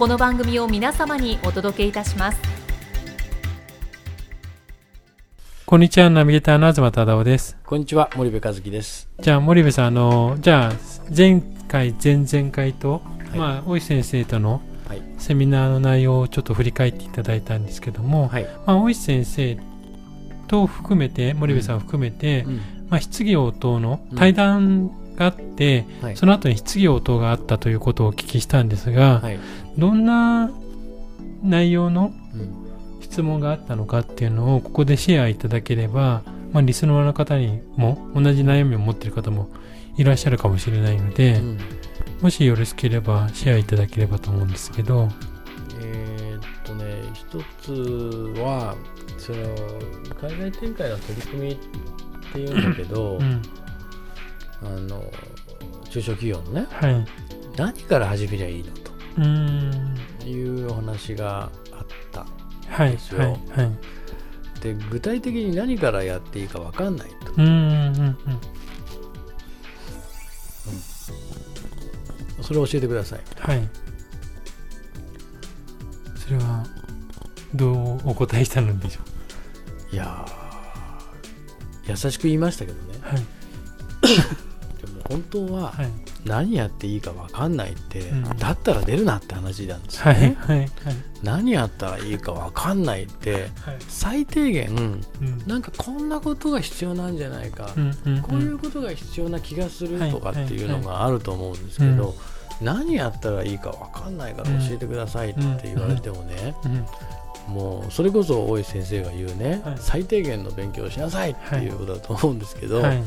この番組を皆様にお届けいたしますこんにちは、ナビゲーターの東忠夫です。こんにちは、森部和樹です。じゃあ、森部さん、あの、じゃあ、前回、前々回と、はいまあ、大石先生とのはい。セミナーの内容をちょっと振り返っていただいたんですけども、はい。まあ、大石先生と含めて、森部さんを含めて、うんまあ、質疑応答の対談があって、はい。その後に質疑応答があったということをお聞きしたんですが、はい。どんな内容のうん質問があったのかっていうのをここでシェアいただければ、まあ、リスナーの方にも同じ悩みを持っている方もいらっしゃるかもしれないので、うんもしよろしければシェアいただければと思うんですけど、えーっとね、一つは、その、海外展開の取り組みっていうんだけど、うん、あの、中小企業のね、はい。何から始めりゃいいの。というお話があった。はい、ですよはい、はい。で、具体的に何からやっていいか分かんないと。うーん、うん、それを教えてください。はい。それは、どうお答えしたのでしょいやー、優しく言いましたけどね。う。はい、本当は、はい。何やっていいか分かんないって、うんだったら出るなって話なんですよはい、ね。はい、はい。何やったらいいか分かんないってはい。最低限うん。なんかこんなことが必要なんじゃないか、うん、うん。こういうことが必要な気がするはいとかっていうのがあると思うんですけはいど、何やったらいいか分かんないから教えてくださいって言われてもね、うん、もうそれこそ大石先生が言うね、はい最低限の勉強をしなさいっていうことだと思うんですけど、はい、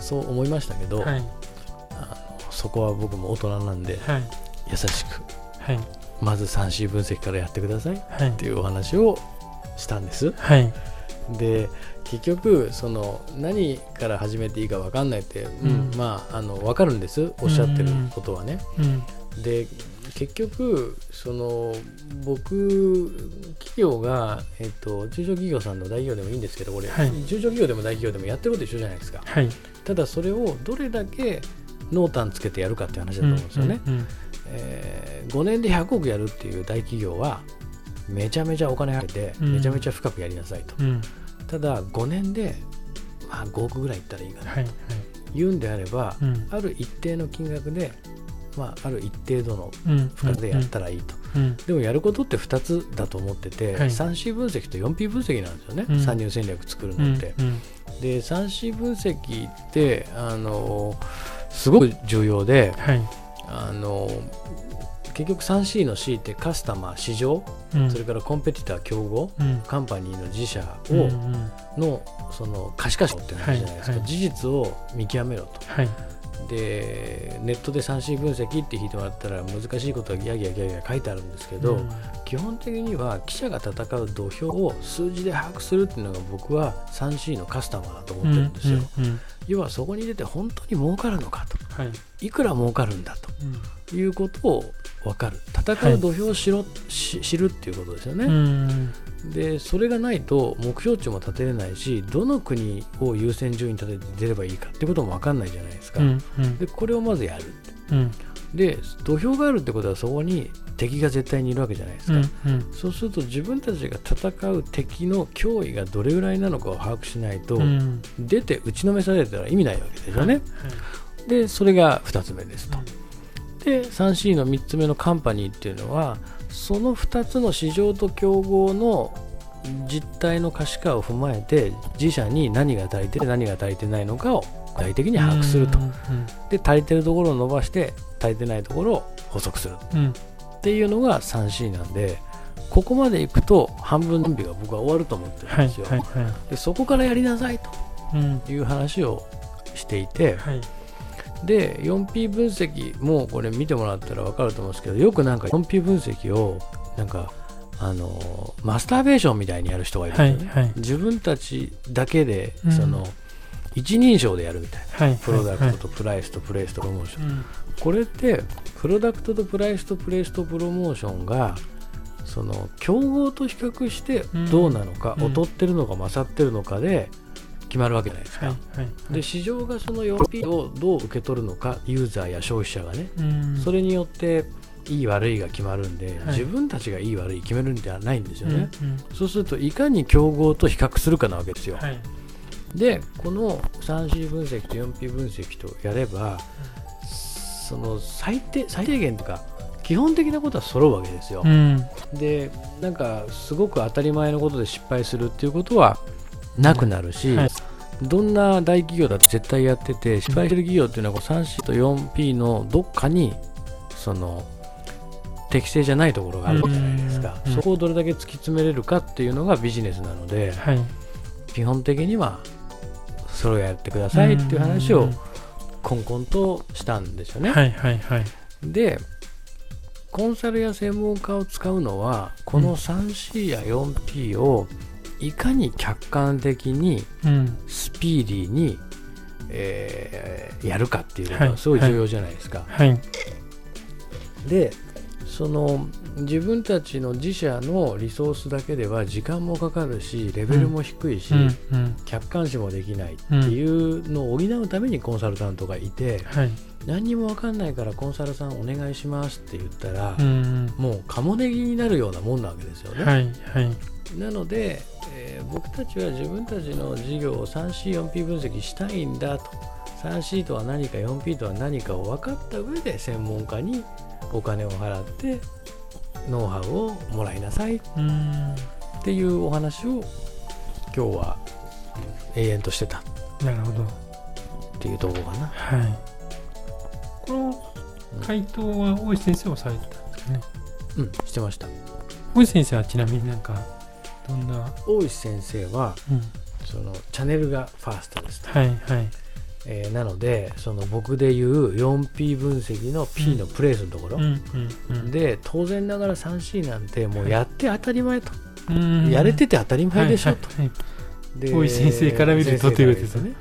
そう思いましたけど、はい、あのそこは僕も大人なんではい、優しくはい、まず 3C 分析からやってくださいっはい。ていうお話をしたんです。はい、で結局その何から始めていいか分かんないって、うん。うんまああの分かるんです。おっしゃってることはね。うん、で結局その僕企業が、えっと、中小企業さんの大企業でもいいんですけどこれ、はい中小企業でも大企業でもやってること一緒じゃないですか。はい。ただそれをどれだけ濃淡つけてやるかっていう話だと思うんですよね。うん、えー5年で100億やるっていう大企業はめちゃめちゃお金かけてうんめちゃめちゃ深くやりなさいと、うん、ただ5年で、まあ、5億ぐらいいったらいいかな、はい、はい。言うんであれば、うん、ある一定の金額で、まあ、ある一定度のうん、深さでやったらいいと、うん、でもやることって2つだと思ってて、はい。3C 分析と 4P 分析なんですよね、うん。参入戦略作るうん、のって、うん、で 3C 分析ってあのすごく重要ではい。あの結局 3C の C ってカスタマー市場、うん、それからコンペティター競合うん、カンパニーの自社うん、を、うん。のその可視化しろって話じゃないですか、はいはい。事実を見極めろと。はい、でネットで 3C 分析って引いてもらったら難しいことはギャギャギャギャ書いてあるんですけど、うん。基本的には記者が戦う土俵を数字で把握するっていうのが僕は 3C のカスタマーだと思ってるんですよ、うん、うん、要はそこに出て本当に儲かるのかとはい、いくら儲かるんだとうん、いうことを分かる。戦う土俵を知ろ、し知るっていうことですよね、うん、でそれがないと目標値も立てれないしどの国を優先順位に立てて出ればいいかってことも分かんないじゃないですか、うん、うん、でこれをまずやる。うん、で土俵があるってことはそこに敵が絶対にいるわけじゃないですか、うん、うん、そうすると自分たちが戦う敵の脅威がどれぐらいなのかを把握しないと、うん、出て打ちのめされたら意味ないわけですよね、でそれが2つ目ですと、で 3C の3つ目のカンパニーっていうのはその2つの市場と競合の実態の可視化を踏まえて自社に何が足りて何が足りてないのかを具体的に把握すると。うんで足りてるところを伸ばして足りてないところを補足する。うん。うんっていうのが 3C なんでここまでいくと半分準備が僕は終わると思ってるんはいですよ、でそこからやりなさいという話をしていてはいで 4P 分析もこれ見てもらったら分かると思うんですけどよくなんか 4P 分析をなんかあのマスターベーションみたいにやる人がいるんはですよね、いはい。自分たちだけでうん。その、一人称でやるみたいなはいプロダクはいトとプライスとプレイスとプロモーション、うん。これってプロダクトとプライスとプレイスとプロモーションがその競合と比較してどうなのか、うん。劣ってるのか勝ってるのかで決まるわけじゃないですか、はいはいで市場がその 4P をどう受け取るのかユーザーや消費者がね、うん。それによっていい悪いが決まるんで、はい。自分たちがいい悪い決めるんではないんですようんね、うん。そうするといかに競合と比較するかなわけですよ、はい。でこの 3C 分析と 4P 分析とやれば、その最低最低限とか基本的なことは揃うわけですよ、うん。でなんかすごく当たり前のことで失敗するっていうことはなくなるし、はいどんな大企業だって絶対やってて失敗してる企業っていうのはこう 3C と 4P のどっかにその適正じゃないところがあるじゃないですか、うん。そこをどれだけ突き詰めれるかっていうのがビジネスなのではい。基本的にはそれをやってくださいっていう話をコンコンとしたんですよね、はいはいはい。でコンサルや専門家を使うのはこの 3C や 4P をいかに客観的にうん。スピーディーに、えーやるかっていうことははい。すごい重要じゃないですか。はい。でその自分たちの自社のリソースだけでは時間もかかるしレベルも低いし、うん。うん。客観視もできないっていうのを補うためにコンサルタントがいて、はい何にも分かんないからコンサルさんお願いしますって言ったら、うん。もうカモネギになるようなもんなわけですよね。はいはい。なので、えー僕たちは自分たちの事業を 3C4P 分析したいんだと。3C とは何か 4P とは何かを分かった上で専門家にお金を払ってノウハウをもらいなさい。っうんていうお話を今日は永遠としてた。っなるほど。ていうところかな。はいこの回答は大石先生をされてたんですかね。うん、してました。大石先生はちなみになんかどんな、大石先生はうん、そのチャンネルがファーストですと、はいはい。えーなのでその僕で言う 4P 分析の P のプレイスのところ、で当然ながら 3C なんてもうやって当たり前と、うん。やれてて当たり前でしょと、はいはい。で大石先生から見るとということですね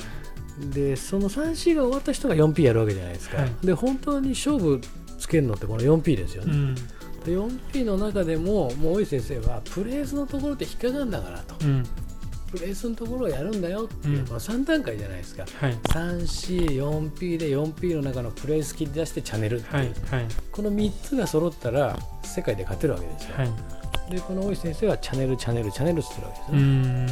でその 3C が終わった人が 4P やるわけじゃないですか、はい。で本当に勝負つけるのってこの 4P ですよね、うん。で 4P の中でももう大石先生はプレイスのところで引っかかるんだからと。うん。プレイスのところをやるんだよっていう、うん。この3段階じゃないですか。はい。3C4P で 4P の中のプレイス切り出してチャンネルっていう、はい。はい。この3つが揃ったら世界で勝てるわけですよ、はいでこの大石先生はチャンネルチャンネルチャンネルって言ってるわけですうね、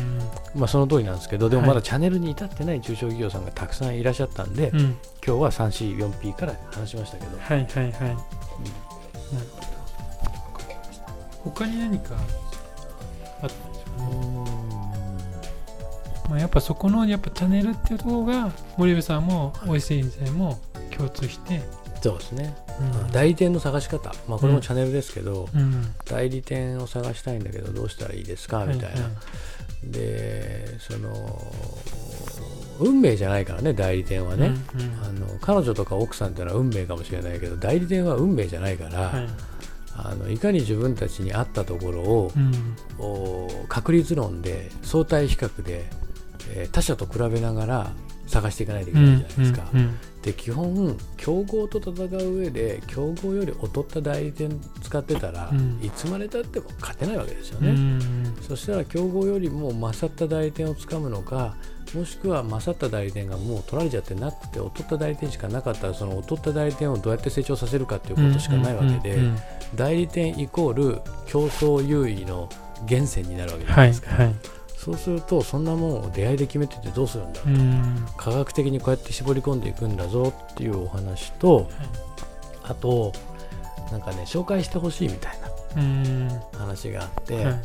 ん。まあその通りなんですけどでもはい。まだチャンネルに至ってない中小企業さんがたくさんいらっしゃったんで、うん。今日は 3C4P から話しましたけど、はいはいはい。なるほど他に何かあったんでしょうねまあ、やっぱそこのやっぱチャンネルっていうところが森部さんも大石先生も共通して、そうですね、うん代理店の探し方、まあ、これもチャンネルですけど、うん。代理店を探したいんだけどどうしたらいいですか？みたいな、でその運命じゃないからね代理店はね、あの彼女とか奥さんっていうのは運命かもしれないけど代理店は運命じゃないから、あのいかに自分たちに合ったところを確率論で相対比較で、えー他社と比べながら探していかないといけないじゃないですか。で基本競合と戦う上で競合より劣った代理店使ってたら、うん。いつまでたっても勝てないわけですようね。ん。そしたら競合よりも勝った代理店をつかむのかもしくは勝った代理店がもう取られちゃってなくて劣った代理店しかなかったらその劣った代理店をどうやって成長させるかっていうことしかないわけで、代理店イコール競争優位の源泉になるわけじゃなはいいですか、はいそうするとそんなもんを出会いで決めててどうするんだ、うん。科学的にこうやって絞り込んでいくんだぞっていうお話とあとなんかね紹介してほしいみたいなうん。話があって、はい。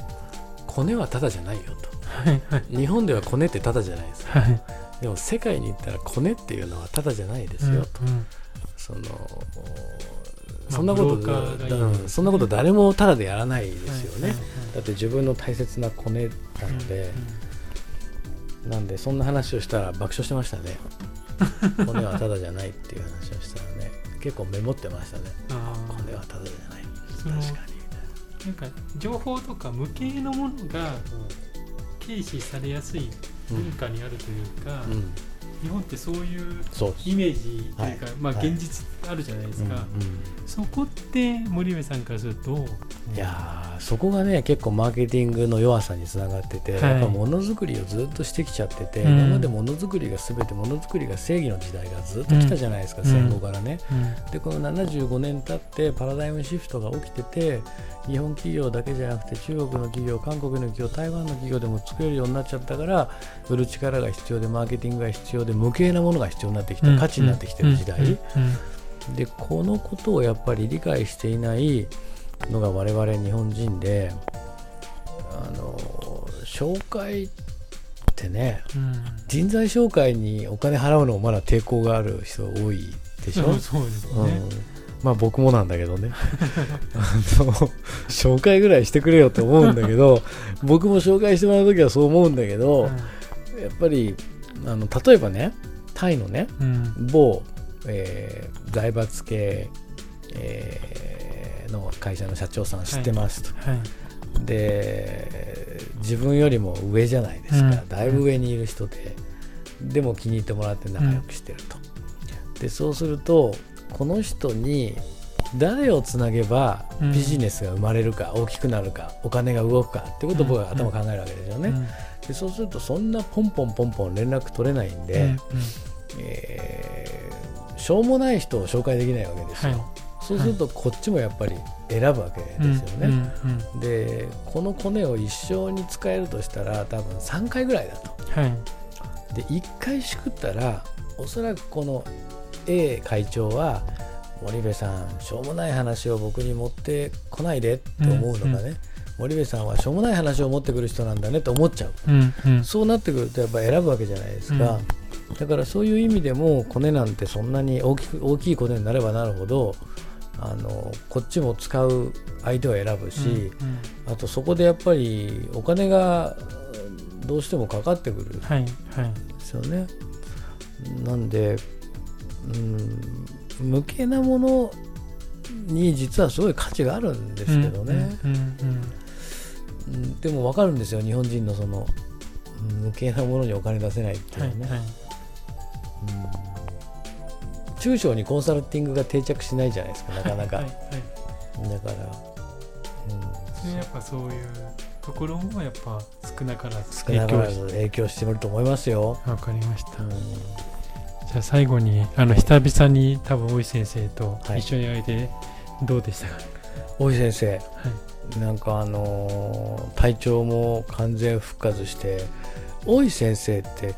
コネはタダじゃないよと。はいはい。日本ではコネってタダじゃないです。かはい。でも世界に行ったらコネっていうのはタダじゃないですよ、と。うんそのあそんなこと、うんそんなこと誰もタダでやらないですよね、はいだって自分の大切なコネなので、なんでそんな話をしたら爆笑してましたね。コネはタダじゃないっていう話をしたらね結構メモってましたね。あコネはタダじゃない。確かになんか情報とか無形のものが軽視されやすい文化にあるというか、うん、うん日本ってそういうイメージというか、はい。まあはい。現実あるじゃないですか、そこって森部さんからするといやーそこがね結構マーケティングの弱さにつながってて、はい。やっぱものづくりをずっとしてきちゃってて、うん。今までものづくりが全てものづくりが正義の時代がずっと来たじゃないですか、うん。戦後からね。うん。でこの75年経ってパラダイムシフトが起きてて日本企業だけじゃなくて中国の企業韓国の企業台湾の企業でも作れるようになっちゃったから売る力が必要でマーケティングが必要で無形なものが必要になってきた、価値になってきてる時代、でこのことをやっぱり理解していないのが我々日本人であの紹介ってねうん。人材紹介にお金払うのもまだ抵抗がある人多いでしょ、そ うそうですうん。ね、まあ僕もなんだけどね。あの紹介ぐらいしてくれよって思うんだけど 僕も紹介してもらう時はそう思うんだけど、やっぱりあの例えばねタイのねうん。某、えー財閥系、えーの会社の社長さん知ってますと、はい。で自分よりも上じゃないですか、うん。だいぶ上にいる人で、でも気に入ってもらって仲良くしてると、でそうするとこの人に誰をつなげばうん。ビジネスが生まれるか、大きくなるかお金が動くかってことを僕は頭考えるわけですよね、うん。でそうするとそんなポンポンポンポン連絡取れないんで、うん。えーしょうもない人を紹介できないわけですよ、はいそうするとこっちもやっぱり選ぶわけうんですよね、うんうんでこのコネを一生に使えるとしたら多分3回ぐらいだと。はい。で1回しくったらおそらくこの A 会長は森部さんしょうもない話を僕に持ってこないでって思うのがね、うん森部さんはしょうもない話を持ってくる人なんだねって思っちゃう。うんうん。そうなってくるとやっぱ選ぶわけじゃないですか、だからそういう意味でもコネなんてそんなに大きく大きいコネになればなるほどあのこっちも使う相手を選ぶし、うんあとそこでやっぱりお金がどうしてもかかってくる。んはいはい。ですよね。なんで、うん、無形なものに実はすごい価値があるんですけどね、うんうんうんでも分かるんですよ。日本人のそのうん無形なものにお金出せないっていうね、はいはい。うん中小にコンサルティングが定着しないじゃないですかなかなか、はいはい。だから、それやっぱそういうところもやっぱ少なからずうん、少なからしず影響してると思いますよ、わかりました、うん。じゃあ最後にあの久々に多分大石先生とはい。一緒に会えてどうでしたか、大井先生はい。なんかあのー体調も完全復活して大井先生って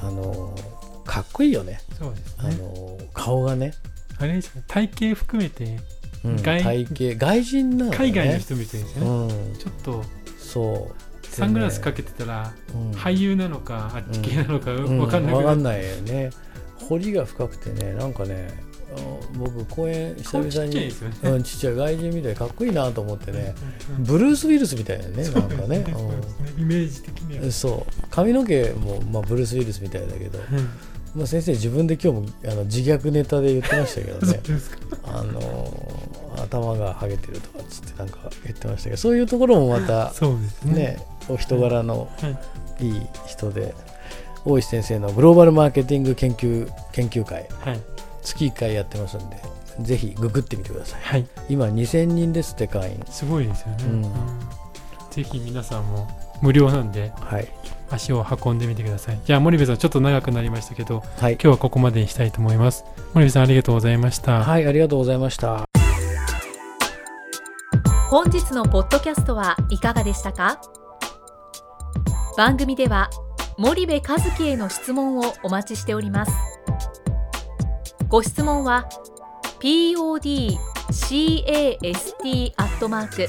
あのーかっこいいよね。そうですあねのー顔がね、あれですね体型含めてうん外体型。外人なのね。海外の人みたいですね、うん。ちょっとそう。サングラスかけ、けてたら、うん。俳優なのかあっち系なのかうん。分かんなくなっわかんないよね。彫りが深くてねなんかねあ僕公演久々に顔ちっちゃいね。うん、ちっちゃい外人みたいでかっこいいなと思ってねうんうんブルース・ウィルスみたいだよねそなんかね。ね。イメージ的には。うん、そう。髪の毛も、まあ、ブルース・ウィルスみたいだけど、うんまあ、先生自分で今日もあの自虐ネタで言ってましたけどね。あのー頭がハゲてるとかっつってなんか言ってましたけど。そういうところもまた そうですね。ねお人柄のはい。い。い人で大石先生のグローバルマーケティング研究研究会。はい。月1回やってますんでぜひググってみてください。はい。今2000人ですって会員。すごいですよね、うん。うん。ぜひ皆さんも無料なんではい足を運んでみてください。じゃあ森部さんちょっと長くなりましたけどはい。今日はここまでにしたいと思います。森部さんありがとうございました、はいありがとうございました。本日のポッドキャストはいかがでしたか？番組では森部和樹への質問をお待ちしております。ご質問は podcast cast アットマーク